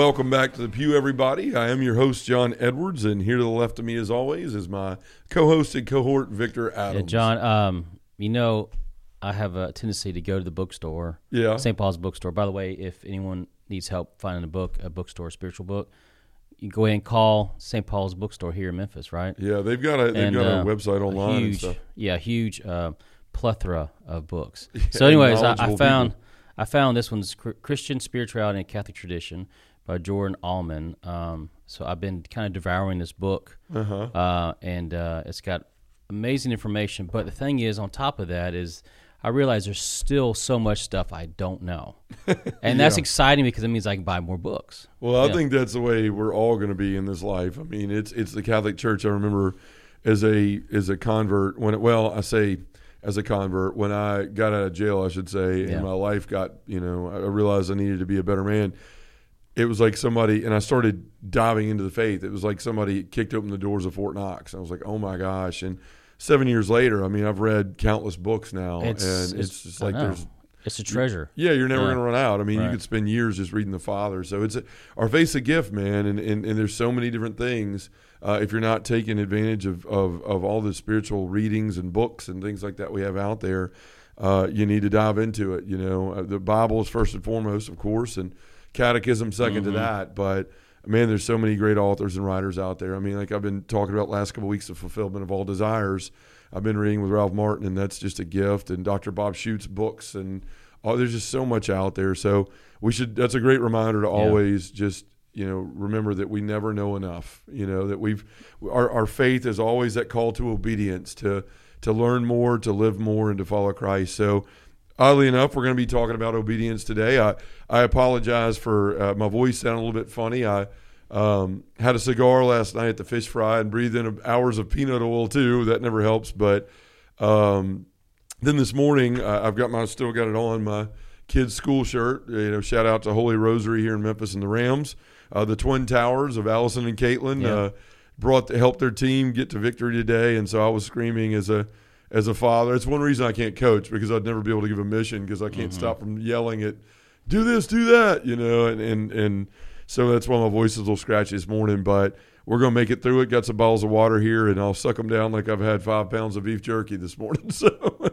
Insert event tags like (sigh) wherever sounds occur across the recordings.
Welcome back to the Pew, everybody. I am your host, John Edwards, and here to the left of me, as always, is my co-host and cohort, Victor Adams. Yeah, John, um, you know, I have a tendency to go to the bookstore. Yeah. St. Paul's bookstore. By the way, if anyone needs help finding a book, a bookstore, a spiritual book, you can go ahead and call St. Paul's bookstore here in Memphis, right? Yeah, they've got a they've And, got uh, a website online and huge, stuff. Yeah, huge uh, plethora of books. (laughs) so, anyways, I, I found people. I found this one's Christian Spirituality and Catholic Tradition by Jordan Aumann. Um, so I've been kind of devouring this book, Uh-huh. uh, and uh, it's got amazing information. But the thing is, on top of that, is I realize there's still so much stuff I don't know, (laughs) and that's Yeah. exciting because it means I can buy more books. Well, I Yeah. think that's the way we're all going to be in this life. I mean, it's it's the Catholic Church. I remember as a as a convert when it, well, I say as a convert when I got out of jail, I should say, Yeah. and my life got you know I realized I needed to be a better man. It was like somebody, and I started diving into the faith. It was like somebody kicked open the doors of Fort Knox. I was like, oh my gosh! And seven years later, I mean, I've read countless books now, and it's, just like there's it's a treasure. yeah, you're never Yeah. going to run out. I mean, you could spend years just reading the Father. So it's a, our faith's a gift, man, and, and, and there's so many different things. Uh, if you're not taking advantage of, of, of all the spiritual readings and books and things like that we have out there, uh, you need to dive into it. You know, uh, the Bible is first and foremost, of course, and Catechism 2nd Mm-hmm. to that. But man, there's so many great authors and writers out there. I mean, like I've been talking about last couple of weeks, of fulfillment of all desires. I've been reading with Ralph Martin, and that's just a gift. And Dr. Bob Schuchts' books, and oh, there's just so much out there. So we should. That's a great reminder to always just you know remember that we never know enough. You know that we've our our faith is always that call to obedience to to learn more, to live more, and to follow Christ. So oddly enough, we're going to be talking about obedience today. I I apologize for uh, my voice sounding a little bit funny. I um, had a cigar last night at the fish fry and breathed in hours of peanut oil too. That never helps. But um, then this morning, uh, I've got my still got it on my kids' school shirt. You know, shout out to Holy Rosary here in Memphis and the Rams, uh, the Twin Towers of Allison and Caitlin. Yeah. Uh, brought to help their team get to victory today, and so I was screaming as a as a father. It's one reason I can't coach because I'd never be able to give a mission because I can't stop from yelling at do this, do that, you know, and and and so that's why my voice is a little scratchy this morning, but. We're gonna make it through it. Got some bottles of water here, and I'll suck them down like I've had five pounds of beef jerky this morning. (laughs) So,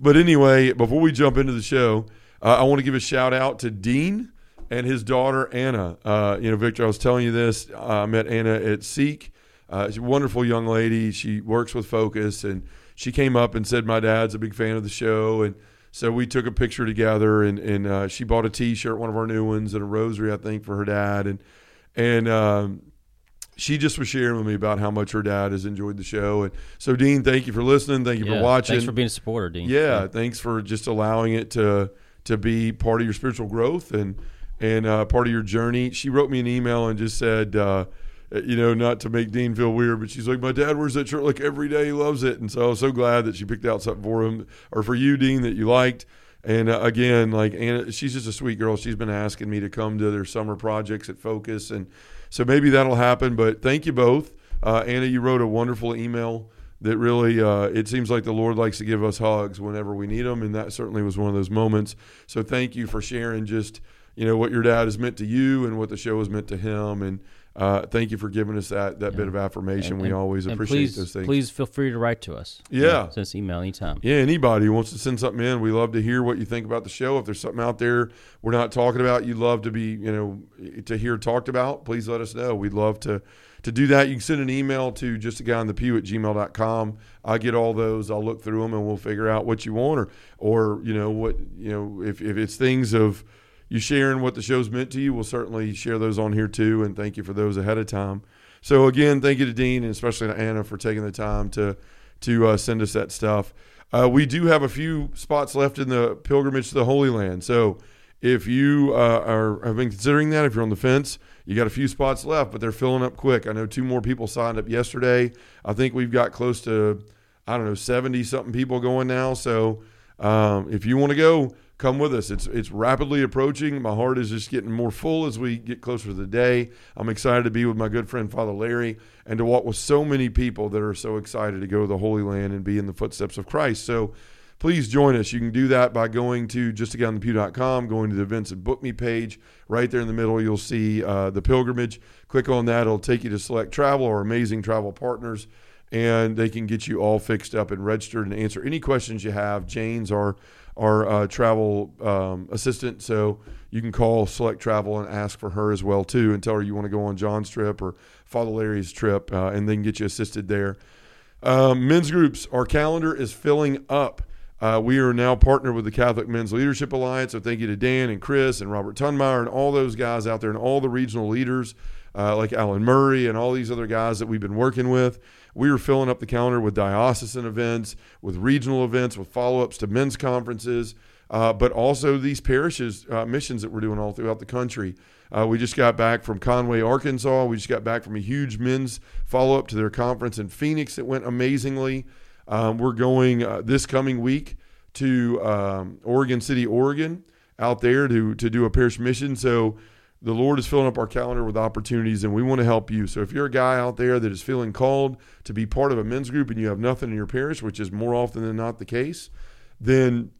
but anyway, before we jump into the show, uh, I want to give a shout out to Dean and his daughter Anna. Uh, you know, Victor, I was telling you this. I met Anna at Seek. Uh, she's a wonderful young lady. She works with Focus, and she came up and said, "My dad's a big fan of the show," and so we took a picture together. And and uh, she bought a T-shirt, one of our new ones, and a rosary, I think, for her dad. And and um, she just was sharing with me about how much her dad has enjoyed the show. And so, Dean, thank you for listening. Thank you Yeah. for watching. Thanks for being a supporter, Dean. Yeah, thanks for just allowing it to to be part of your spiritual growth and and uh, part of your journey. She wrote me an email and just said, uh, you know, not to make Dean feel weird, but she's like, my dad wears that shirt like every day. He loves it, and so I was so glad that she picked out something for him or for you, Dean, that you liked. And uh, again, like Anna, she's just a sweet girl. She's been asking me to come to their summer projects at Focus, and so maybe that'll happen. But thank you both, uh, Anna. You wrote a wonderful email that really uh, it seems like the Lord likes to give us hugs whenever we need them, and that certainly was one of those moments. So thank you for sharing just you know what your dad has meant to you and what the show has meant to him, and uh, thank you for giving us that that bit of affirmation. And- we and- always appreciate please, those things. Please feel free to write to us. Yeah. Send us email anytime. Yeah, anybody who wants to send something in, we love to hear what you think about the show. If there's something out there we're not talking about, you'd love to be, you know, to hear talked about, please let us know. We'd love to to do that. You can send an email to just a guy on the pew at gmail.com. I get all those. I'll look through them and we'll figure out what you want or or, you know, what you know, if, if it's things of you sharing what the show's meant to you, we'll certainly share those on here too. And thank you for those ahead of time. So again, thank you to Dean and especially to Anna for taking the time to to uh, send us that stuff. Uh, we do have a few spots left in the pilgrimage to the Holy Land. So if you uh, are have been considering that, if you're on the fence, You got a few spots left, but they're filling up quick. I know two more people signed up yesterday. I think we've got close to, I don't know, 70 something people going now. So um, if you want to go, come with us. It's it's rapidly approaching. My heart is just getting more full as we get closer to the day. I'm excited to be with my good friend Father Larry and to walk with so many people that are so excited to go to the Holy Land and be in the footsteps of Christ. So please join us. You can do that by going to justaguyonthepew.com, going to the events and book me page. Right there in the middle, you'll see uh, the pilgrimage. Click on that. It'll take you to select travel or amazing travel partners, and they can get you all fixed up and registered and answer any questions you have. Jane's our our uh, travel um, assistant, so you can call Select Travel and ask for her as well too, and tell her you want to go on John's trip or Father Larry's trip, uh, and then get you assisted there. Um, men's groups, our calendar is filling up. Uh, we are now partnered with the Catholic Men's Leadership Alliance. So thank you to Dan and Chris and Robert Tunmeyer and all those guys out there and all the regional leaders uh, like Alan Murray and all these other guys that we've been working with. We were filling up the calendar with diocesan events, with regional events, with follow ups to men's conferences, uh, but also these parishes uh, missions that we're doing all throughout the country. Uh, we just got back from Conway, Arkansas. We just got back from a huge men's follow up to their conference in Phoenix that went amazingly. Um, we're going uh, this coming week to um, Oregon City, Oregon, out there to to do a parish mission. So the Lord is filling up our calendar with opportunities, and we want to help you. So if you're a guy out there that is feeling called to be part of a men's group and you have nothing in your parish, which is more often than not the case, then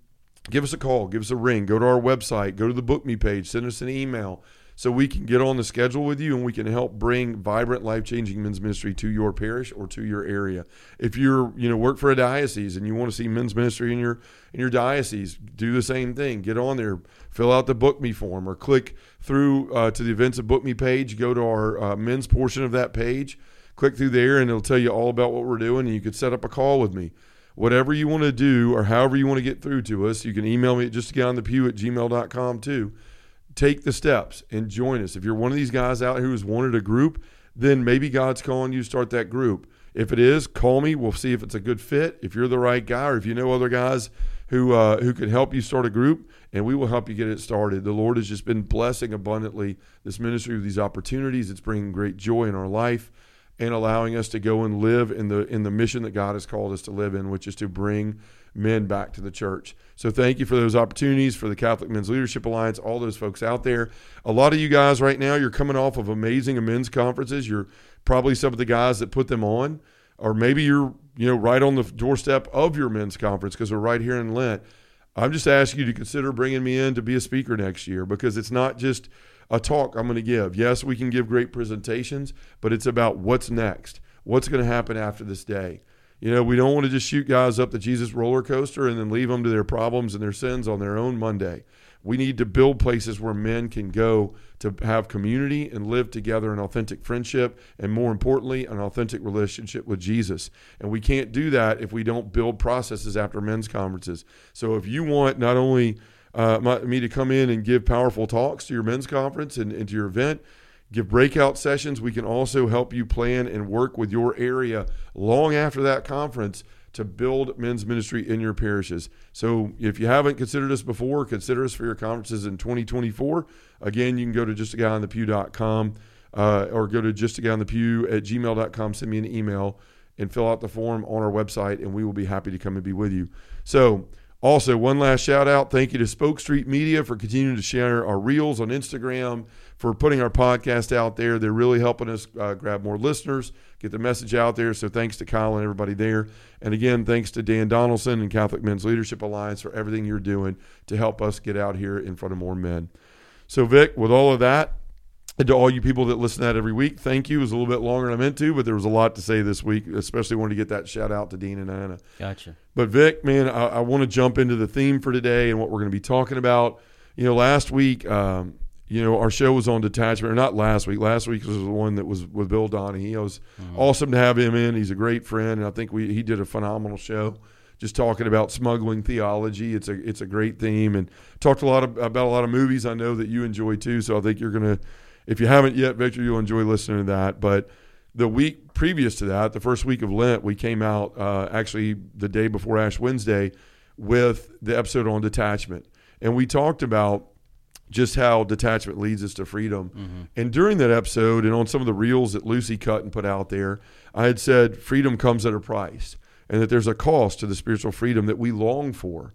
give us a call, give us a ring, go to our website, go to the book me page, send us an email so we can get on the schedule with you and we can help bring vibrant life-changing men's ministry to your parish or to your area. If you're you know work for a diocese and you want to see men's ministry in your in your diocese do the same thing. Get on there fill out the book me form or click through uh, to the events of book me page. Go to our uh, men's portion of that page. Click through there and it'll tell you all about what we're doing and you could set up a call with me. Whatever you want to do or however you want to get through to us you can email me at just get on the pew at gmail.com too take the steps and join us. If you're one of these guys out here who's wanted a group, then maybe God's calling you to start that group. If it is, call me. We'll see if it's a good fit. If you're the right guy, or if you know other guys who uh, who can help you start a group, and we will help you get it started. The Lord has just been blessing abundantly this ministry with these opportunities. It's bringing great joy in our life and allowing us to go and live in the in the mission that God has called us to live in, which is to bring men back to the church. So thank you for those opportunities for the Catholic Men's Leadership Alliance, all those folks out there. A lot of you guys right now, you're coming off of amazing men's conferences. You're probably some of the guys that put them on, or maybe you're you know right on the doorstep of your men's conference because we're right here in Lent. I'm just asking you to consider bringing me in to be a speaker next year because it's not just a talk I'm going to give. Yes, we can give great presentations, but it's about what's next. What's going to happen after this day? You know, we don't want to just shoot guys up the Jesus roller coaster and then leave them to their problems and their sins on their own Monday. We need to build places where men can go to have community and live together in authentic friendship and, more importantly, an authentic relationship with Jesus. And we can't do that if we don't build processes after men's conferences. So if you want not only uh, my, me to come in and give powerful talks to your men's conference and, and to your event, give breakout sessions. We can also help you plan and work with your area long after that conference to build men's ministry in your parishes. So if you haven't considered us before, consider us for your conferences in 2024. Again, you can go to justaguyonthepew.com uh, or go to justaguyonthepew at gmail.com, send me an email and fill out the form on our website, and we will be happy to come and be with you. So also, one last shout out. Thank you to Spoke Street Media for continuing to share our reels on Instagram, for putting our podcast out there. They're really helping us uh, grab more listeners, get the message out there. So thanks to Kyle and everybody there. And again, thanks to Dan Donaldson and Catholic Men's Leadership Alliance for everything you're doing to help us get out here in front of more men. So, Vic, with all of that, and to all you people that listen to that every week, thank you. It was a little bit longer than I meant to, but there was a lot to say this week, especially wanted to get that shout out to Dean and Anna. Gotcha. But Vic, man, I, I want to jump into the theme for today and what we're going to be talking about. You know, last week, um, you know, our show was on detachment, or not last week. Last week was the one that was with Bill Donahue. It was mm-hmm. awesome to have him in. He's a great friend, and I think we he did a phenomenal show just talking about smuggling theology. It's a it's a great theme, and talked a lot of, about a lot of movies I know that you enjoy too. So I think you're gonna if you haven't yet, Victor, you'll enjoy listening to that. But the week previous to that, the first week of Lent, we came out uh, actually the day before Ash Wednesday with the episode on detachment. And we talked about just how detachment leads us to freedom. And during that episode, and on some of the reels that Lucy cut and put out there, I had said freedom comes at a price, and that there's a cost to the spiritual freedom that we long for.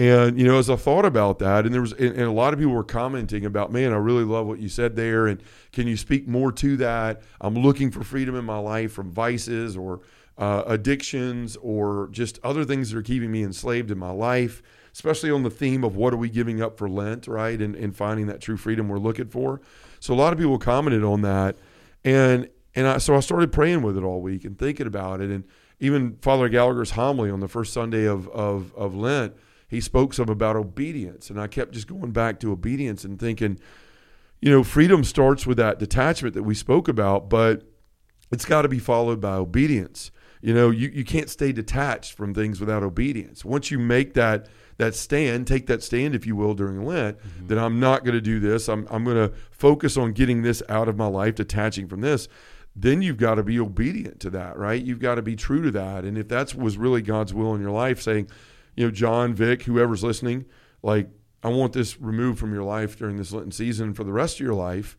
And you know, as I thought about that, and there was, and, and a lot of people were commenting about, man, I really love what you said there, and can you speak more to that? I'm looking for freedom in my life from vices or uh, addictions or just other things that are keeping me enslaved in my life. Especially on the theme of what are we giving up for Lent, right? And, and finding that true freedom we're looking for. So a lot of people commented on that, and and I, so I started praying with it all week and thinking about it. And even Father Gallagher's homily on the first Sunday of of, of Lent he spoke some about obedience. And I kept just going back to obedience and thinking, you know, freedom starts with that detachment that we spoke about, but it's got to be followed by obedience. You know, you, you can't stay detached from things without obedience. Once you make that that stand, take that stand, if you will, during Lent, mm-hmm. that I'm not going to do this. I'm, I'm going to focus on getting this out of my life, detaching from this. Then you've got to be obedient to that, right? You've got to be true to that. And if that was really God's will in your life, saying, you know, John, Vic, whoever's listening, like, I want this removed from your life during this Lenten season for the rest of your life,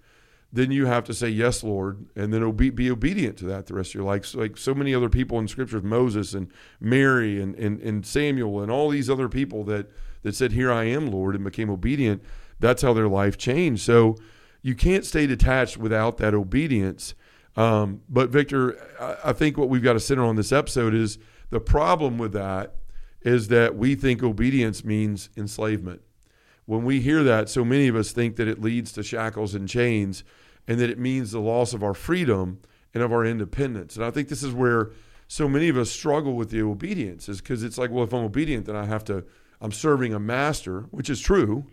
then you have to say, Yes, Lord, and then obe- be obedient to that the rest of your life. So, like so many other people in scriptures, Moses and Mary and, and, and Samuel and all these other people that, that said, Here I am, Lord, and became obedient. That's how their life changed. So you can't stay detached without that obedience. Um, but, Victor, I, I think what we've got to center on this episode is the problem with that is that we think obedience means enslavement. When we hear that, so many of us think that it leads to shackles and chains and that it means the loss of our freedom and of our independence. And I think this is where so many of us struggle with the obedience is because it's like, well, if I'm obedient, then I have to, I'm serving a master, which is true,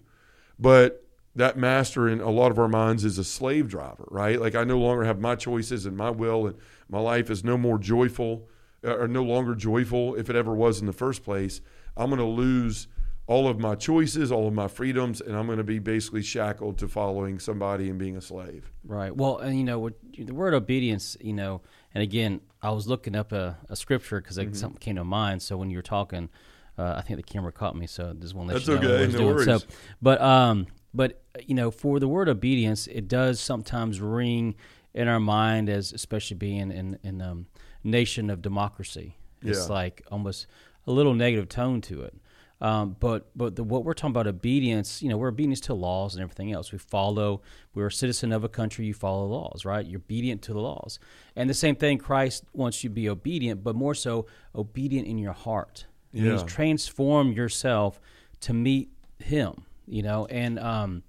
but that master in a lot of our minds is a slave driver, right? Like I no longer have my choices and my will, and my life is no more joyful are no longer joyful if it ever was in the first place, I'm going to lose all of my choices, all of my freedoms, and I'm going to be basically shackled to following somebody and being a slave. Right. Well, and you know, the word obedience, you know, and again, I was looking up a, a scripture because mm-hmm. something came to mind. So when you were talking, uh, I think the camera caught me, so this to let That's you know okay. what I was no doing. Worries. So, but um, but you know, for the word obedience, it does sometimes ring in our mind as especially being in in um, nation of democracy. It's yeah. like almost a little negative tone to it. Um, but but the, what we're talking about obedience, you know, we're obedience to laws and everything else. We follow. We're a citizen of a country. You follow laws, right? You're obedient to the laws. And the same thing, Christ wants you to be obedient, but more so obedient in your heart. Yeah. Transform yourself to meet Him. You know, and um,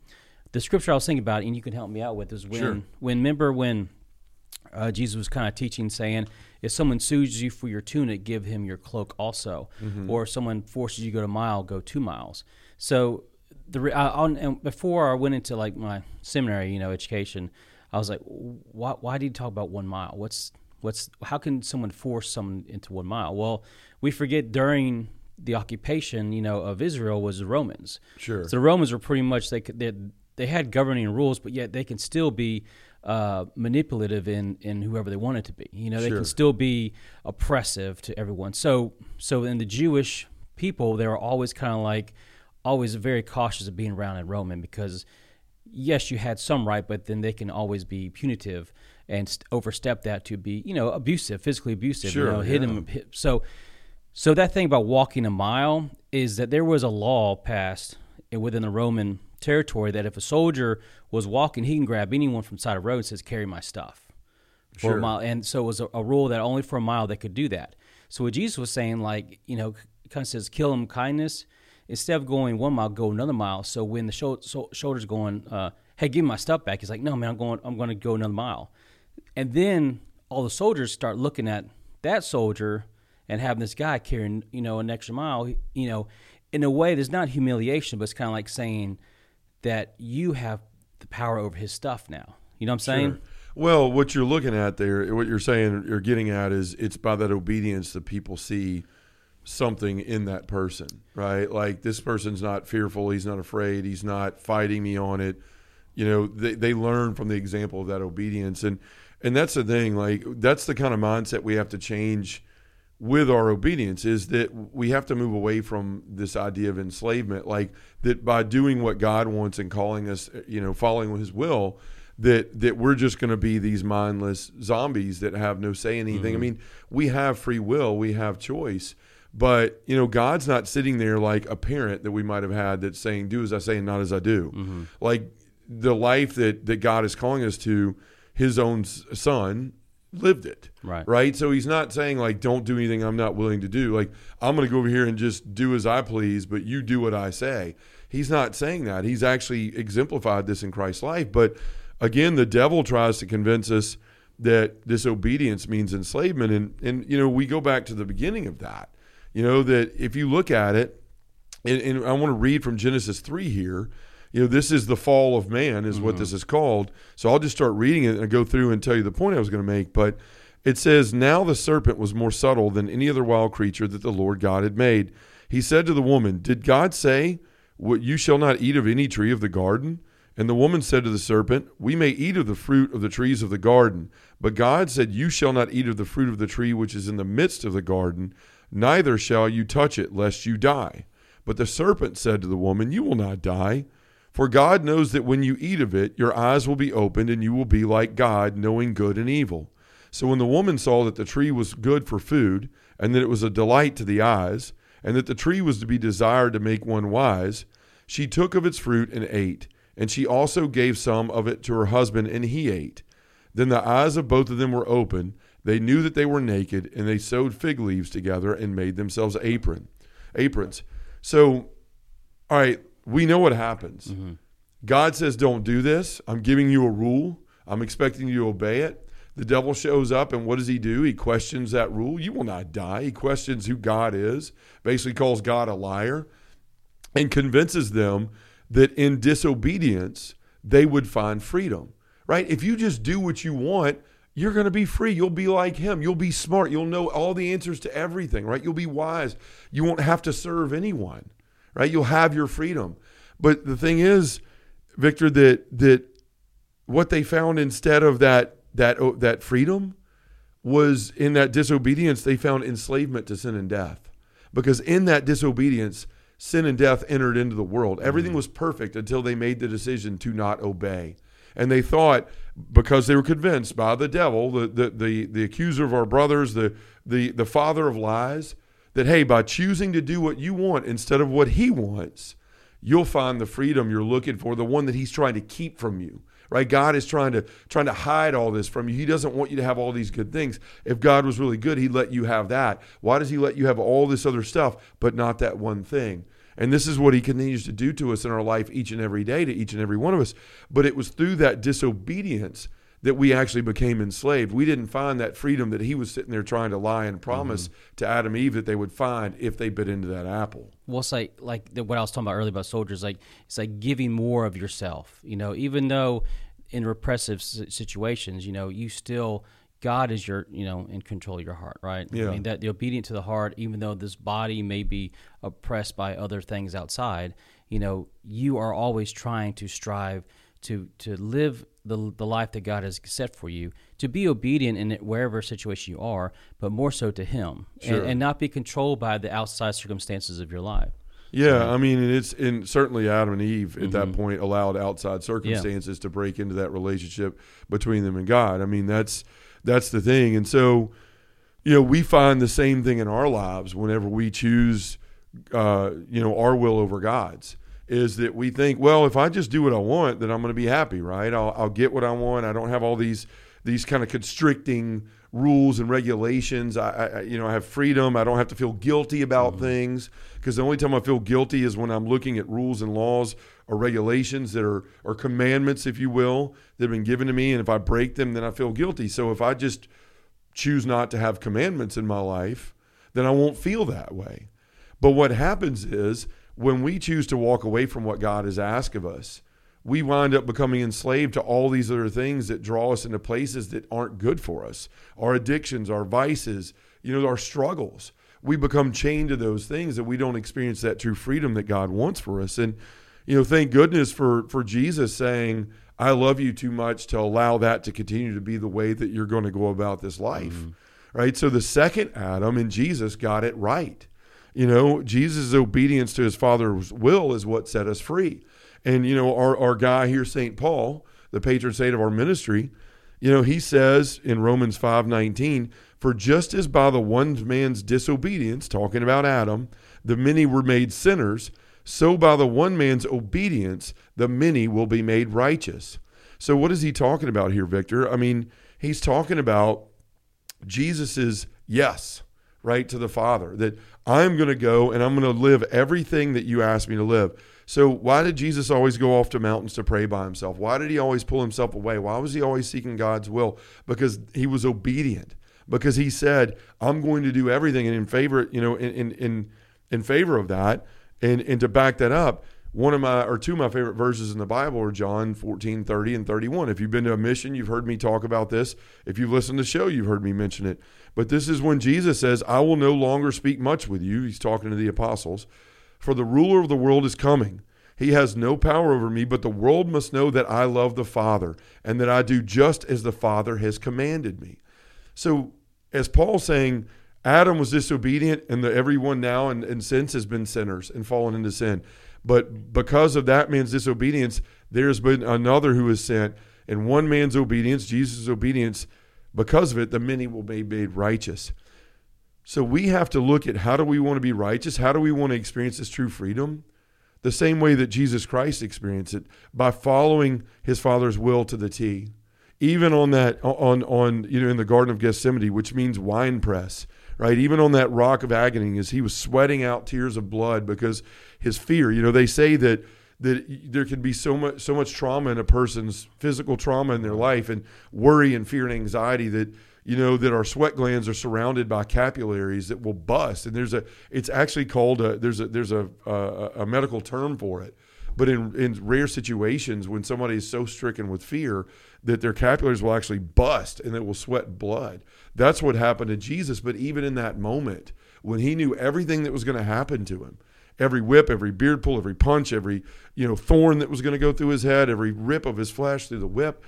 the scripture I was thinking about, and you can help me out with, is when sure. when remember when uh, Jesus was kind of teaching, saying, if someone sues you for your tunic, give him your cloak also. Mm-hmm. Or if someone forces you to go a mile, go two miles. So the I, and before I went into like my seminary, you know, education, I was like, why, why did you talk about one mile? What's what's how can someone force someone into one mile? Well, we forget during the occupation, you know, of Israel was the Romans. Sure. So the Romans were pretty much they they they had governing rules, but yet they can still be uh, manipulative in in whoever they want it to be. You know, they can still be oppressive to everyone. So so in the Jewish people, they were always kind of like always very cautious of being around in Roman because yes, you had some right, but then they can always be punitive and st- overstep that to be you know abusive, physically abusive. Sure, you know, yeah. hit them. Hit, so so that thing about walking a mile is that there was a law passed within the Roman territory that if a soldier was walking, he can grab anyone from the side of the road and says, "Carry my stuff." For sure. a mile, and so it was a, a, rule that only for a mile they could do that. So what Jesus was saying, like you know, kind of says, "Kill him kindness." Instead of going one mile, go another mile. So when the sho- so, shoulder's going, uh, "Hey, give me my stuff back," he's like, "No, man, I'm going. I'm going to go another mile." And then all the soldiers start looking at that soldier and having this guy carrying, you know, an extra mile. You know, in a way, there's not humiliation, but it's kind of like saying that you have the power over his stuff now. You know what I'm saying? Sure. Well, what you're looking at there, what you're saying, you're getting at is it's by that obedience that people see something in that person, right? Like this person's not fearful, he's not afraid, he's not fighting me on it. You know, they, they learn from the example of that obedience. And and that's the thing, like that's the kind of mindset we have to change with our obedience is that we have to move away from this idea of enslavement like that by doing what God wants and calling us you know following his will that that we're just going to be these mindless zombies that have no say in anything. Mm-hmm. I mean, we have free will, we have choice, but you know, God's not sitting there like a parent that we might have had that's saying, "Do as I say and not as I do." Mm-hmm. Like the life that that God is calling us to, His own Son lived it. Right. Right. So He's not saying like, "Don't do anything I'm not willing to do." Like I'm going to go over here and just do as I please, but you do what I say. He's not saying that. He's actually exemplified this in Christ's life, but again, the devil tries to convince us that disobedience means enslavement. And, and you know, we go back to the beginning of that. You know, that if you look at it, and, and I want to read from Genesis 3 here. You know, this is the fall of man, is mm-hmm. what this is called. So I'll just start reading it and go through and tell you the point I was going to make. But it says, Now the serpent was more subtle than any other wild creature that the Lord God had made. He said to the woman, Did God say, what, You shall not eat of any tree of the garden? And the woman said to the serpent, We may eat of the fruit of the trees of the garden. But God said, You shall not eat of the fruit of the tree which is in the midst of the garden, neither shall you touch it, lest you die. But the serpent said to the woman, You will not die. For God knows that when you eat of it, your eyes will be opened, and you will be like God, knowing good and evil. So when the woman saw that the tree was good for food, and that it was a delight to the eyes, and that the tree was to be desired to make one wise, she took of its fruit and ate. And she also gave some of it to her husband, and he ate. Then the eyes of both of them were open. They knew that they were naked, and they sewed fig leaves together and made themselves apron, aprons. So, all right, we know what happens. Mm-hmm. God says, Don't do this. I'm giving you a rule. I'm expecting you to obey it. The devil shows up, and what does he do? He questions that rule. You will not die. He questions who God is, basically calls God a liar, and convinces them that in disobedience they would find freedom, right? If you just do what you want, you're going to be free. You'll be like him. You'll be smart. You'll know all the answers to everything, right? You'll be wise. You won't have to serve anyone, right? You'll have your freedom. But the thing is, Victor, that that what they found instead of that that oh, that freedom was in that disobedience they found enslavement to sin and death. Because in that disobedience, sin and death entered into the world. Everything mm-hmm. was perfect until they made the decision to not obey. And they thought, because they were convinced by the devil, the, the, the, the accuser of our brothers, the, the, the father of lies, that, hey, by choosing to do what you want instead of what he wants, you'll find the freedom you're looking for, the one that he's trying to keep from you right? God is trying to trying to hide all this from you. He doesn't want you to have all these good things. If God was really good, he'd let you have that. Why does he let you have all this other stuff but not that one thing? And this is what he continues to do to us in our life each and every day to each and every one of us. But it was through that disobedience that we actually became enslaved. We didn't find that freedom that he was sitting there trying to lie and promise mm-hmm. to Adam and Eve that they would find if they bit into that apple. Well, it's like like the, what I was talking about earlier about soldiers. Like it's like giving more of yourself. You know, even though in repressive situations, you know, you still God is your, you know, in control of your heart, right? Yeah. I mean, that the obedient to the heart, even though this body may be oppressed by other things outside, you know, you are always trying to strive to to live the the life that God has set for you, to be obedient in it, wherever situation you are, but more so to Him, sure. and, and not be controlled by the outside circumstances of your life. Yeah, so, I mean, it's and certainly Adam and Eve at mm-hmm. that point allowed outside circumstances yeah. to break into that relationship between them and God. I mean, that's that's the thing. And so, you know, we find the same thing in our lives whenever we choose, uh, you know, our will over God's. Is that we think, well, if I just do what I want, then I'm going to be happy, right? I'll, I'll get what I want. I don't have all these these kind of constricting rules and regulations. I, I, you know, I have freedom. I don't have to feel guilty about mm-hmm. things because the only time I feel guilty is when I'm looking at rules and laws or regulations that are or commandments, if you will, that have been given to me. And if I break them, then I feel guilty. So if I just choose not to have commandments in my life, then I won't feel that way. But what happens is when we choose to walk away from what God has asked of us, we wind up becoming enslaved to all these other things that draw us into places that aren't good for us our addictions, our vices, you know, our struggles. We become chained to those things that we don't experience that true freedom that God wants for us. And, you know, thank goodness for, for Jesus saying, I love you too much to allow that to continue to be the way that you're going to go about this life. Mm-hmm. right? So the second Adam and Jesus got it right. You know, Jesus' obedience to his Father's will is what set us free. And, you know, our, our guy here, St. Paul, the patron saint of our ministry, you know, he says in Romans 5:19, "For just as by the one man's disobedience, talking about Adam, the many were made sinners, so by the one man's obedience, the many will be made righteous." So what is he talking about here, Victor? I mean, he's talking about Jesus's yes, right to the Father, that I'm going to go and I'm going to live everything that you asked me to live. So, why did Jesus always go off to mountains to pray by himself? Why did he always pull himself away? Why was he always seeking God's will? Because he was obedient. Because he said, "I'm going to do everything," and in favor, you know, in in in, in favor of that, and and to back that up, one of my or two of my favorite verses in the Bible are John 14, 30 and 31. If you've been to a mission, you've heard me talk about this. If you've listened to the show, you've heard me mention it. But this is when Jesus says, I will no longer speak much with you. He's talking to the apostles. For the ruler of the world is coming. He has no power over me, but the world must know that I love the Father and that I do just as the Father has commanded me. So, as Paul's saying, Adam was disobedient, and the, everyone now and, and since has been sinners and fallen into sin. But because of that man's disobedience, there's been another who is sent, and one man's obedience, Jesus' obedience, because of it, the many will be made righteous. So we have to look at how do we want to be righteous? How do we want to experience this true freedom? The same way that Jesus Christ experienced it by following his Father's will to the T. Even on that on on you know in the Garden of Gethsemane, which means wine press, right? Even on that rock of agony, as he was sweating out tears of blood because his fear. You know, they say that that there can be so much so much trauma in a person's physical trauma in their life and worry and fear and anxiety that you know that our sweat glands are surrounded by capillaries that will bust and there's a it's actually called a there's a there's a a, a medical term for it but in in rare situations when somebody is so stricken with fear that their capillaries will actually bust and it will sweat blood that's what happened to Jesus but even in that moment when he knew everything that was going to happen to him every whip, every beard pull, every punch, every you know thorn that was going to go through his head, every rip of his flesh through the whip.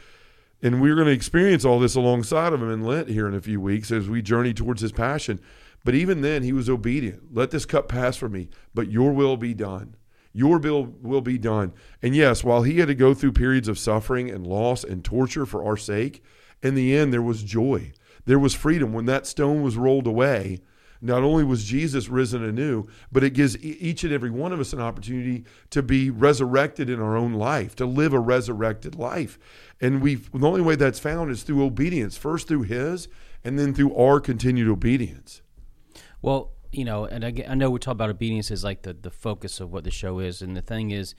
And we're going to experience all this alongside of him in Lent here in a few weeks as we journey towards his passion. But even then, he was obedient. Let this cup pass from me, but your will be done. Your will will be done. And yes, while he had to go through periods of suffering and loss and torture for our sake, in the end, there was joy. There was freedom. When that stone was rolled away, not only was Jesus risen anew, but it gives each and every one of us an opportunity to be resurrected in our own life, to live a resurrected life. And we the only way that's found is through obedience, first through his and then through our continued obedience. Well, you know, and I, I know we talk about obedience as like the, the focus of what the show is. And the thing is,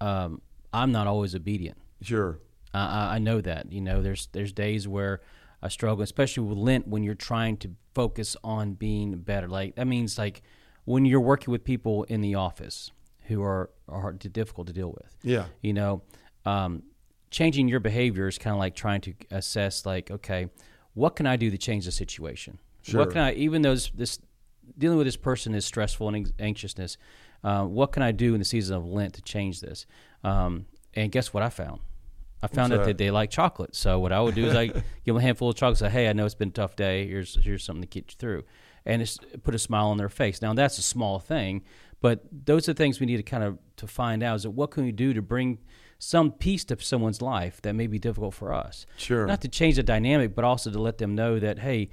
um, I'm not always obedient. Sure. Uh, I know that. You know, there's there's days where I struggle, especially with Lent when you're trying to focus on being better. Like that means like when you're working with people in the office who are are difficult to deal with. Yeah. You know, um, changing your behavior is kind of like trying to assess like, okay, what can I do to change the situation? Sure. What can I, even though this dealing with this person is stressful and anxiousness, uh, what can I do in the season of Lent to change this? Um, and guess what I found? I found out that? that they like chocolate. So what I would do is I (laughs) give them a handful of chocolate. Say, hey, I know it's been a tough day. Here's here's something to get you through, and it's put a smile on their face. Now that's a small thing, but those are things we need to kind of to find out. Is that what can we do to bring some peace to someone's life that may be difficult for us? Sure. Not to change the dynamic, but also to let them know that hey,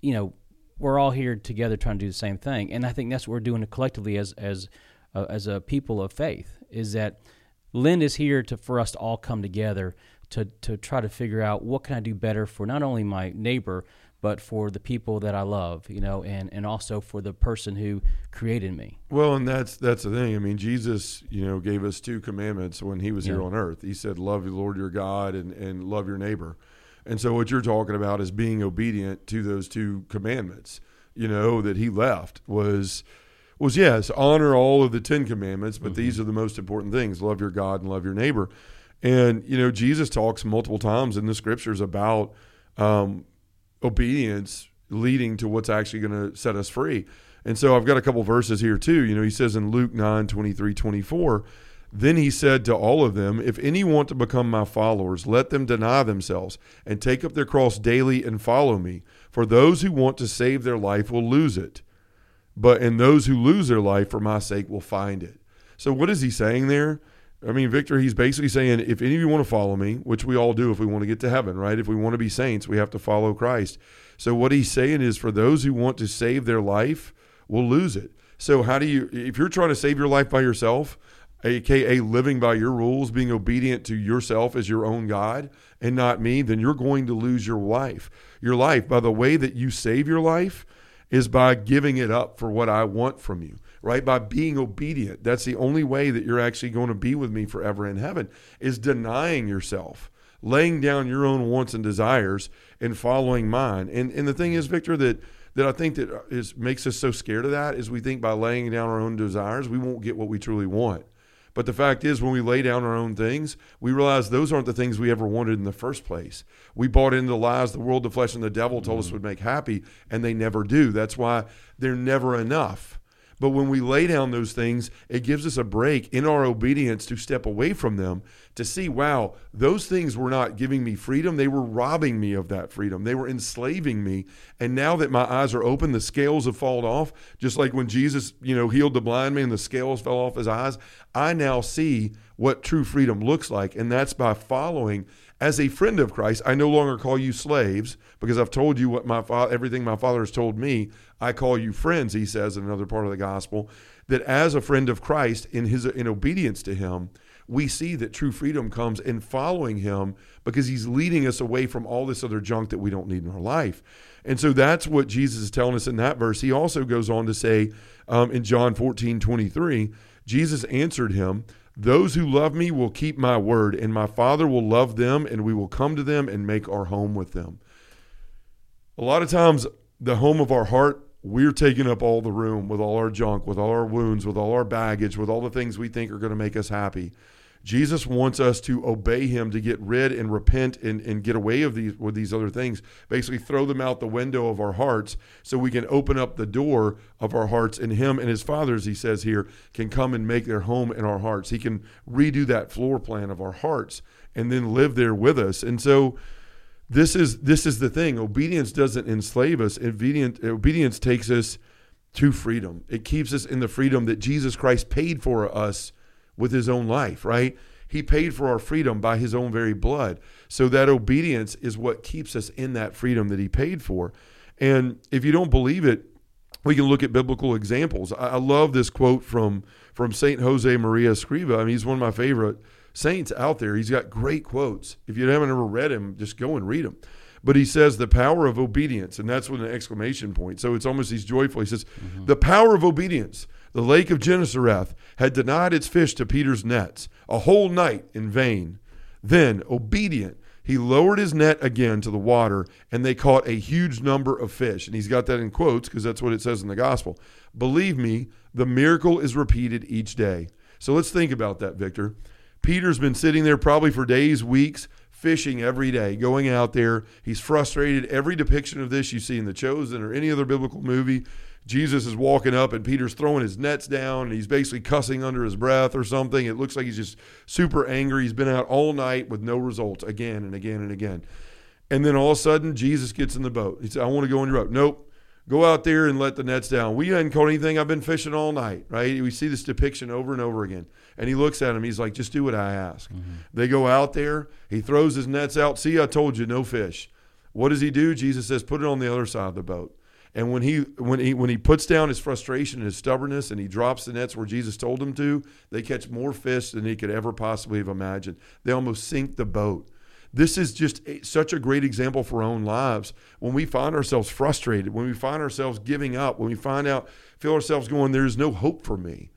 you know, we're all here together trying to do the same thing. And I think that's what we're doing collectively as as uh, as a people of faith. Is that Lynn is here to for us to all come together to to try to figure out what can I do better for not only my neighbor but for the people that I love, you know, and, and also for the person who created me. Well, and that's that's the thing. I mean, Jesus, you know, gave us two commandments when he was yeah. here on earth. He said, Love the Lord your God and, and love your neighbor. And so what you're talking about is being obedient to those two commandments, you know, that he left was was yes, honor all of the Ten Commandments, but mm-hmm. these are the most important things love your God and love your neighbor. And, you know, Jesus talks multiple times in the scriptures about um, obedience leading to what's actually going to set us free. And so I've got a couple verses here too. You know, he says in Luke 9 23, 24, Then he said to all of them, If any want to become my followers, let them deny themselves and take up their cross daily and follow me. For those who want to save their life will lose it, but and those who lose their life for my sake will find it. So what is he saying there? I mean, Victor, he's basically saying if any of you want to follow me, which we all do if we want to get to heaven, right? If we want to be saints, we have to follow Christ. So what he's saying is for those who want to save their life will lose it. So how do you if you're trying to save your life by yourself, aka living by your rules, being obedient to yourself as your own God and not me, then you're going to lose your life. Your life by the way that you save your life is by giving it up for what I want from you, right? By being obedient. That's the only way that you're actually going to be with me forever in heaven is denying yourself, laying down your own wants and desires and following mine. And and the thing is, Victor, that that I think that is makes us so scared of that is we think by laying down our own desires, we won't get what we truly want. But the fact is, when we lay down our own things, we realize those aren't the things we ever wanted in the first place. We bought into the lies the world, the flesh, and the devil told mm-hmm. us would make happy, and they never do. That's why they're never enough. But when we lay down those things, it gives us a break in our obedience to step away from them to see, wow, those things were not giving me freedom. They were robbing me of that freedom. They were enslaving me. And now that my eyes are open, the scales have fallen off. Just like when Jesus, you know, healed the blind man, the scales fell off his eyes. I now see what true freedom looks like. And that's by following as a friend of Christ, I no longer call you slaves because I've told you what my fa- everything my father has told me. I call you friends, he says in another part of the gospel. That as a friend of Christ, in his in obedience to him, we see that true freedom comes in following him because he's leading us away from all this other junk that we don't need in our life. And so that's what Jesus is telling us in that verse. He also goes on to say um, in John 14, 23, Jesus answered him, those who love me will keep my word, and my Father will love them, and we will come to them and make our home with them. A lot of times, the home of our heart, we're taking up all the room with all our junk, with all our wounds, with all our baggage, with all the things we think are going to make us happy. Jesus wants us to obey him to get rid and repent and, and get away of these with these other things. Basically throw them out the window of our hearts so we can open up the door of our hearts and him and his fathers, he says here, can come and make their home in our hearts. He can redo that floor plan of our hearts and then live there with us. And so this is this is the thing. Obedience doesn't enslave us. Obedience, obedience takes us to freedom. It keeps us in the freedom that Jesus Christ paid for us with his own life, right? He paid for our freedom by his own very blood. So that obedience is what keeps us in that freedom that he paid for. And if you don't believe it, we can look at biblical examples. I, love this quote from from Saint Jose Maria Escriva. I mean, he's one of my favorite saints out there. He's got great quotes. If you haven't ever read him, just go and read them. But he says the power of obedience, and that's with an exclamation point. So it's almost he's joyful. He says, mm-hmm. the power of obedience the lake of Gennesareth had denied its fish to Peter's nets a whole night in vain. Then, obedient, he lowered his net again to the water, and they caught a huge number of fish. And he's got that in quotes because that's what it says in the gospel. Believe me, the miracle is repeated each day. So let's think about that, Victor. Peter's been sitting there probably for days, weeks, fishing every day, going out there. He's frustrated. Every depiction of this you see in The Chosen or any other biblical movie, Jesus is walking up and Peter's throwing his nets down and he's basically cussing under his breath or something. It looks like he's just super angry. He's been out all night with no results again and again and again. And then all of a sudden, Jesus gets in the boat. He said, I want to go on your boat. Nope. Go out there and let the nets down. We hadn't caught anything. I've been fishing all night, right? We see this depiction over and over again. And he looks at him. He's like, just do what I ask. Mm-hmm. They go out there. He throws his nets out. See, I told you, no fish. What does he do? Jesus says, put it on the other side of the boat. And when he when he when he puts down his frustration and his stubbornness and he drops the nets where Jesus told him to, they catch more fish than he could ever possibly have imagined. They almost sink the boat. This is just a, such a great example for our own lives. When we find ourselves frustrated, when we find ourselves giving up, when we find out feel ourselves going, there's no hope for me.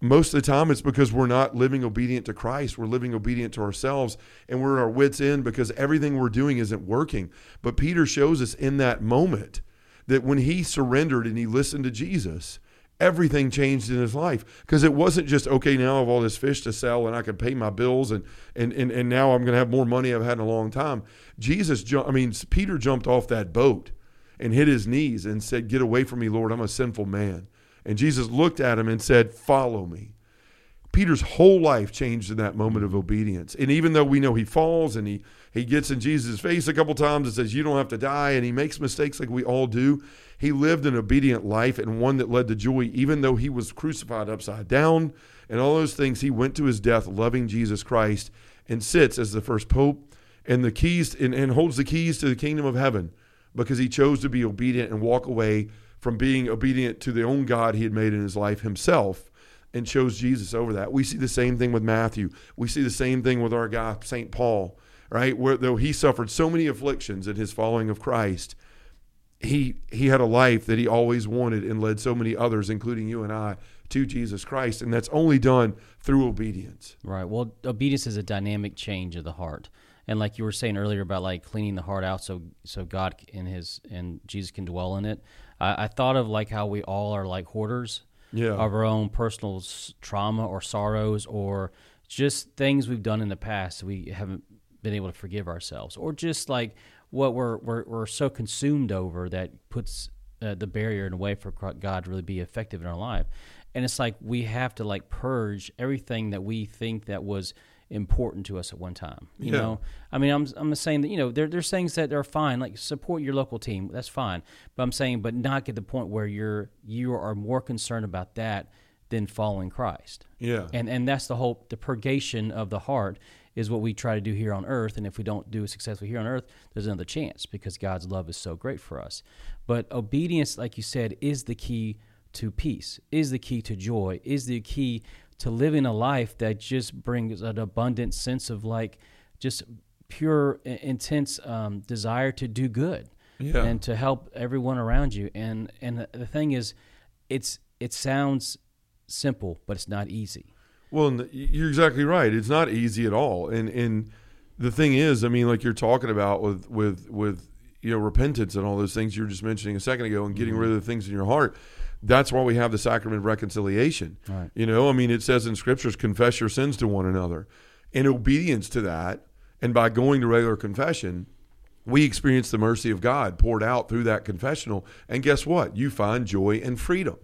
Most of the time, it's because we're not living obedient to Christ. We're living obedient to ourselves, and we're at our wits' end because everything we're doing isn't working. But Peter shows us in that moment that when he surrendered and he listened to Jesus, everything changed in his life. Because it wasn't just okay now i have all this fish to sell and i can pay my bills and and and, and now i'm going to have more money i've had in a long time. Jesus i mean peter jumped off that boat and hit his knees and said get away from me lord i'm a sinful man. And jesus looked at him and said follow me. Peter's whole life changed in that moment of obedience. And even though we know he falls and he he gets in Jesus' face a couple times and says, You don't have to die, and he makes mistakes like we all do, he lived an obedient life and one that led to joy, even though he was crucified upside down and all those things. He went to his death loving Jesus Christ and sits as the first pope and the keys and, and holds the keys to the kingdom of heaven because he chose to be obedient and walk away from being obedient to the own God he had made in his life himself and chose Jesus over that. We see the same thing with Matthew. We see the same thing with our guy, St. Paul, right? Where though he suffered so many afflictions in his following of Christ, he he had a life that he always wanted and led so many others, including you and I, to Jesus Christ. And that's only done through obedience. Right. Well, obedience is a dynamic change of the heart. And like you were saying earlier about like cleaning the heart out so so God and his and Jesus can dwell in it. I, I thought of like how we all are like hoarders Yeah. of our own personal trauma or sorrows or just things we've done in the past we haven't been able to forgive ourselves or just like what we're we're, we're so consumed over that puts uh, the barrier in the way for God to really be effective in our life and it's like we have to like purge everything that we think that was important to us at one time you Yeah. know I mean, I'm I'm saying that you know there there's things that are fine, like support your local team, that's fine. But I'm saying, but not get the point where you're you are more concerned about that than following Christ. Yeah. And and that's the whole the purgation of the heart is what we try to do here on earth. And if we don't do it successfully here on earth, there's another chance because God's love is so great for us. But obedience, like you said, is the key to peace, is the key to joy, is the key to living a life that just brings an abundant sense of like just pure, intense um, desire to do good Yeah. and to help everyone around you. And and the- the thing is, it's it sounds simple, but it's not easy. Well, you're exactly right. It's not easy at all. And and the thing is, I mean, like you're talking about with with with you know repentance and all those things you were just mentioning a second ago, and getting mm-hmm. rid of the things in your heart. That's why we have the sacrament of reconciliation. Right. You know, I mean, it says in scriptures, confess your sins to one another. In obedience to that, and by going to regular confession, we experience the mercy of God poured out through that confessional. And guess what? You find joy and freedom.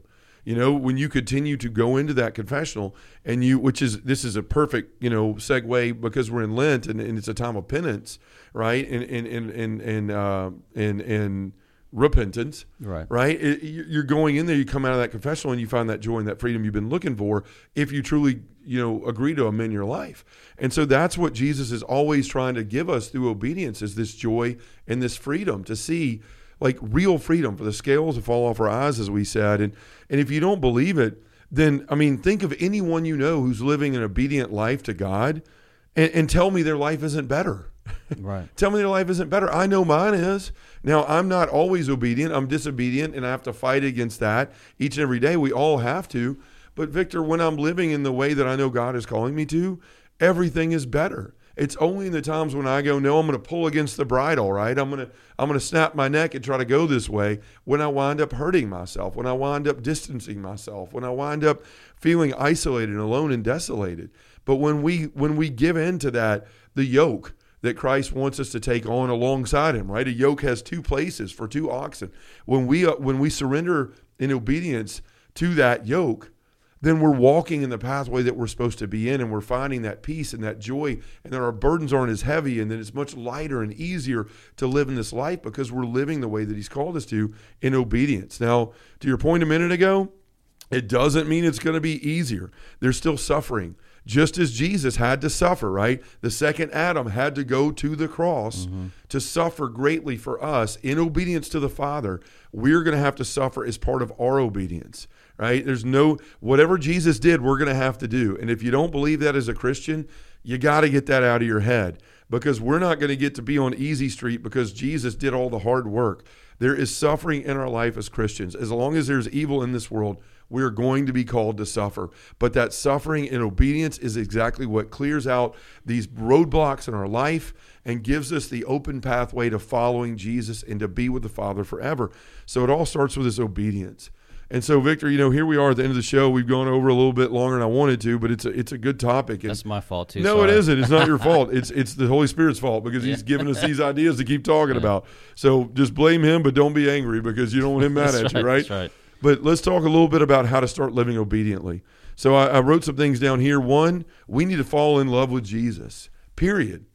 You know, when you continue to go into that confessional and you, which is, this is a perfect, you know, segue because we're in Lent and, and it's a time of penance, right? And, and, and, and, and, uh, and, and repentance, Right. right? It, you- you're going in there, you come out of that confessional and you find that joy and that freedom you've been looking for if you truly, you know, agree to amend your life. And so that's what Jesus is always trying to give us through obedience is this joy and this freedom to see like real freedom for the scales to fall off our eyes, as we said. And and if you don't believe it, then I mean, think of anyone you know who's living an obedient life to God and, and tell me their life isn't better. (laughs) Right. Tell me their life isn't better. I know mine is. Now, I'm not always obedient. I'm disobedient, and I have to fight against that each and every day. We all have to. But, Victor, when I'm living in the way that I know God is calling me to, everything is better. It's only in the times when I go, no, I'm going to pull against the bridle, right? I'm going to I'm going to snap my neck and try to go this way. When I wind up hurting myself, when I wind up distancing myself, when I wind up feeling isolated and alone and desolated. But when we when we give in to that, the yoke that Christ wants us to take on alongside him, right? A yoke has two places for two oxen. When we uh, when we surrender in obedience to that yoke, then we're walking in the pathway that we're supposed to be in and we're finding that peace and that joy and that our burdens aren't as heavy and then it's much lighter and easier to live in this life because we're living the way that he's called us to in obedience. Now, to your point a minute ago, it doesn't mean it's going to be easier. There's still suffering. Just as Jesus had to suffer, right? The second Adam had to go to the cross mm-hmm. to suffer greatly for us in obedience to the Father. We're going to have to suffer as part of our obedience, right? There's no, whatever Jesus did, we're going to have to do. And if you don't believe that as a Christian, you got to get that out of your head because we're not going to get to be on easy street because Jesus did all the hard work. There is suffering in our life as Christians. As long as there's evil in this world, we're going to be called to suffer. But that suffering and obedience is exactly what clears out these roadblocks in our life and gives us the open pathway to following Jesus and to be with the Father forever. So it all starts with this obedience. And so, Victor, you know, here we are at the end of the show. We've gone over a little bit longer than I wanted to, but it's a, it's a good topic. And That's my fault too. no, it sorry. isn't. It's not your (laughs) fault. It's it's the Holy Spirit's fault because He's given us (laughs) these ideas to keep talking about. So just blame Him, but don't be angry because you don't want Him mad (laughs) at you, right, right? that's right. But let's talk a little bit about how to start living obediently. So I, I wrote some things down here. One, we need to fall in love with Jesus. Period.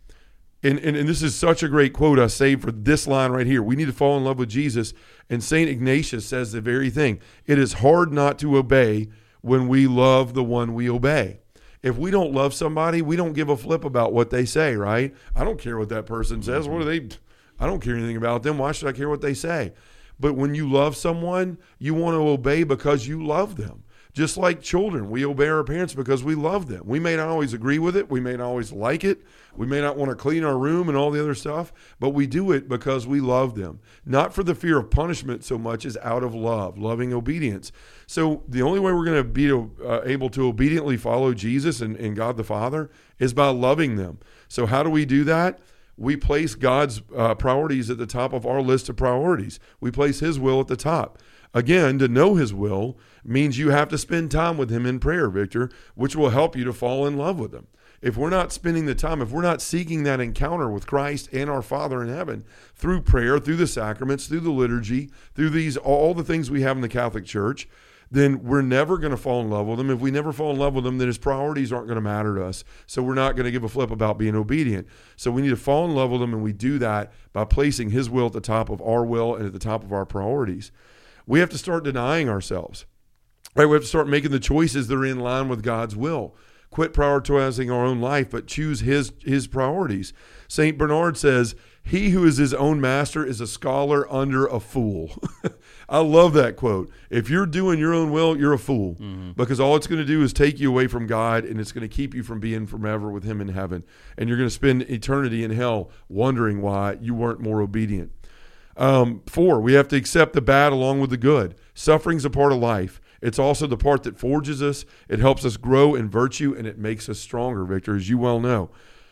And, and, and this is such a great quote I saved for this line right here. We need to fall in love with Jesus. And St. Ignatius says the very thing. It is hard not to obey when we love the one we obey. If we don't love somebody, we don't give a flip about what they say, right? I don't care what that person says. What are they? I don't care anything about them. Why should I care what they say? But when you love someone, you want to obey because you love them. Just like children, we obey our parents because we love them. We may not always agree with it, we may not always like it, we may not want to clean our room and all the other stuff, but we do it because we love them. Not for the fear of punishment so much as out of love, loving obedience. So the only way we're going to be uh, able to obediently follow Jesus and, and God the Father is by loving them. So, how do we do that? we place God's uh, priorities at the top of our list of priorities. We place His will at the top. Again, to know His will means you have to spend time with Him in prayer, Victor, which will help you to fall in love with Him. If we're not spending the time, if we're not seeking that encounter with Christ and our Father in heaven through prayer, through the sacraments, through the liturgy, through these all the things we have in the Catholic Church, then we're never going to fall in love with him. If we never fall in love with him, then his priorities aren't going to matter to us. So we're not going to give a flip about being obedient. So we need to fall in love with him, and we do that by placing his will at the top of our will and at the top of our priorities. We have to start denying ourselves. Right? We have to start making the choices that are in line with God's will. Quit prioritizing our own life, but choose his his priorities. Saint Bernard says, "He who is his own master is a scholar under a fool." (laughs) I love that quote. If you're doing your own will, you're a fool mm-hmm. because all it's going to do is take you away from God and it's going to keep you from being forever with Him in heaven. And you're going to spend eternity in hell wondering why you weren't more obedient. Um, four, we have to accept the bad along with the good. Suffering's a part of life. It's also the part that forges us. It helps us grow in virtue and it makes us stronger, Victor, as you well know.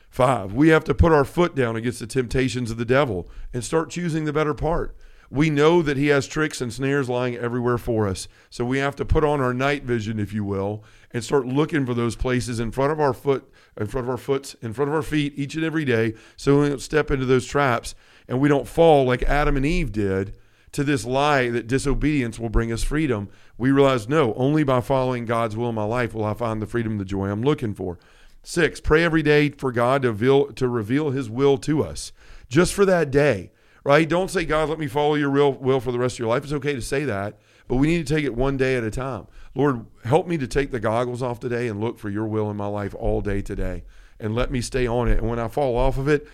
Five, we have to put our foot down against the temptations of the devil and start choosing the better part. We know that he has tricks and snares lying everywhere for us. So we have to put on our night vision, if you will, and start looking for those places in front of our foot, in front of our foots, in front of our feet each and every day so we don't step into those traps and we don't fall like Adam and Eve did to this lie that disobedience will bring us freedom, we realize no, only by following God's will in my life will I find the freedom, the joy I'm looking for. Six, pray every day for God to reveal, to reveal His will to us, just for that day, right? Don't say, God, let me follow your real will for the rest of your life. It's okay to say that, but we need to take it one day at a time. Lord, help me to take the goggles off today and look for your will in my life all day today, and let me stay on it. And when I fall off of it,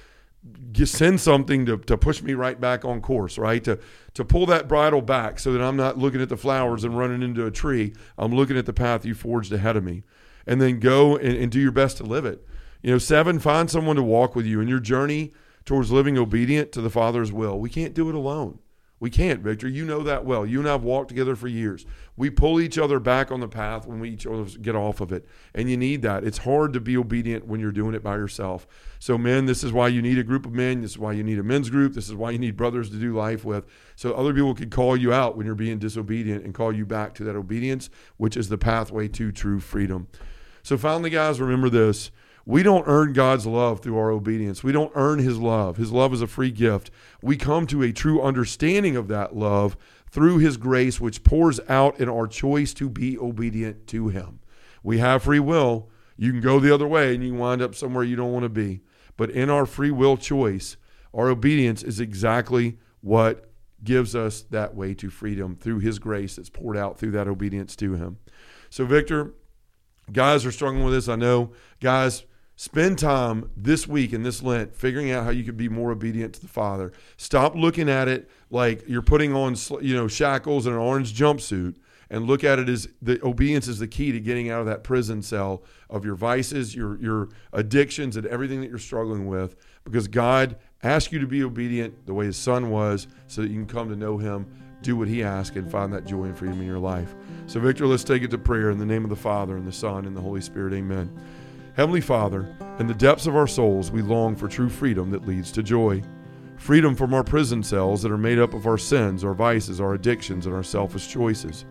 send something to, to push me right back on course, right? To to pull that bridle back so that I'm not looking at the flowers and running into a tree. I'm looking at the path you forged ahead of me. And then go and, and do your best to live it. You know, seven, find someone to walk with you in your journey towards living obedient to the Father's will. We can't do it alone. We can't, Victor. You know that well. You and I have walked together for years. We pull each other back on the path when we each get off of it. And you need that. It's hard to be obedient when you're doing it by yourself. So, men, this is why you need a group of men. This is why you need a men's group. This is why you need brothers to do life with. So other people can call you out when you're being disobedient and call you back to that obedience, which is the pathway to true freedom. So finally, guys, remember this. We don't earn God's love through our obedience. We don't earn His love. His love is a free gift. We come to a true understanding of that love through His grace, which pours out in our choice to be obedient to Him. We have free will. You can go the other way and you wind up somewhere you don't want to be. But in our free will choice, our obedience is exactly what gives us that way to freedom through His grace that's poured out through that obedience to Him. So, Victor, guys are struggling with this. I know, guys Spend time this week in this Lent figuring out how you could be more obedient to the Father. Stop looking at it like you're putting on, you know, shackles and an orange jumpsuit, and look at it as the obedience is the key to getting out of that prison cell of your vices, your your addictions, and everything that you're struggling with. Because God asked you to be obedient the way His Son was, so that you can come to know Him, do what He asked, and find that joy and freedom in your life. So, Victor, let's take it to prayer in the name of the Father and the Son and the Holy Spirit. Amen. Heavenly Father, in the depths of our souls, we long for true freedom that leads to joy. Freedom from our prison cells that are made up of our sins, our vices, our addictions, and our selfish choices.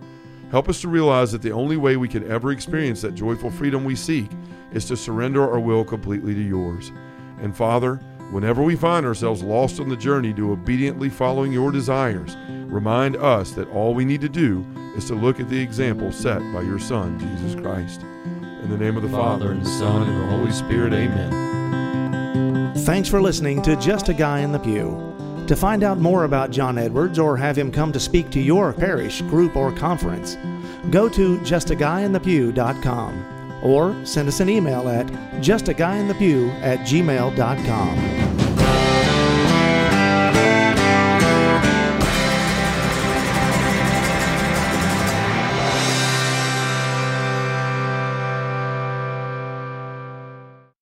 Help us to realize that the only way we can ever experience that joyful freedom we seek is to surrender our will completely to yours. And Father, whenever we find ourselves lost on the journey to obediently following your desires, remind us that all we need to do is to look at the example set by your Son, Jesus Christ. In the name of the Father, and the Son, and the Holy Spirit, amen. Thanks for listening to Just a Guy in the Pew. To find out more about John Edwards or have him come to speak to your parish, group, or conference, go to justaguyinthepew.com or send us an email at justaguyinthepew at gmail.com.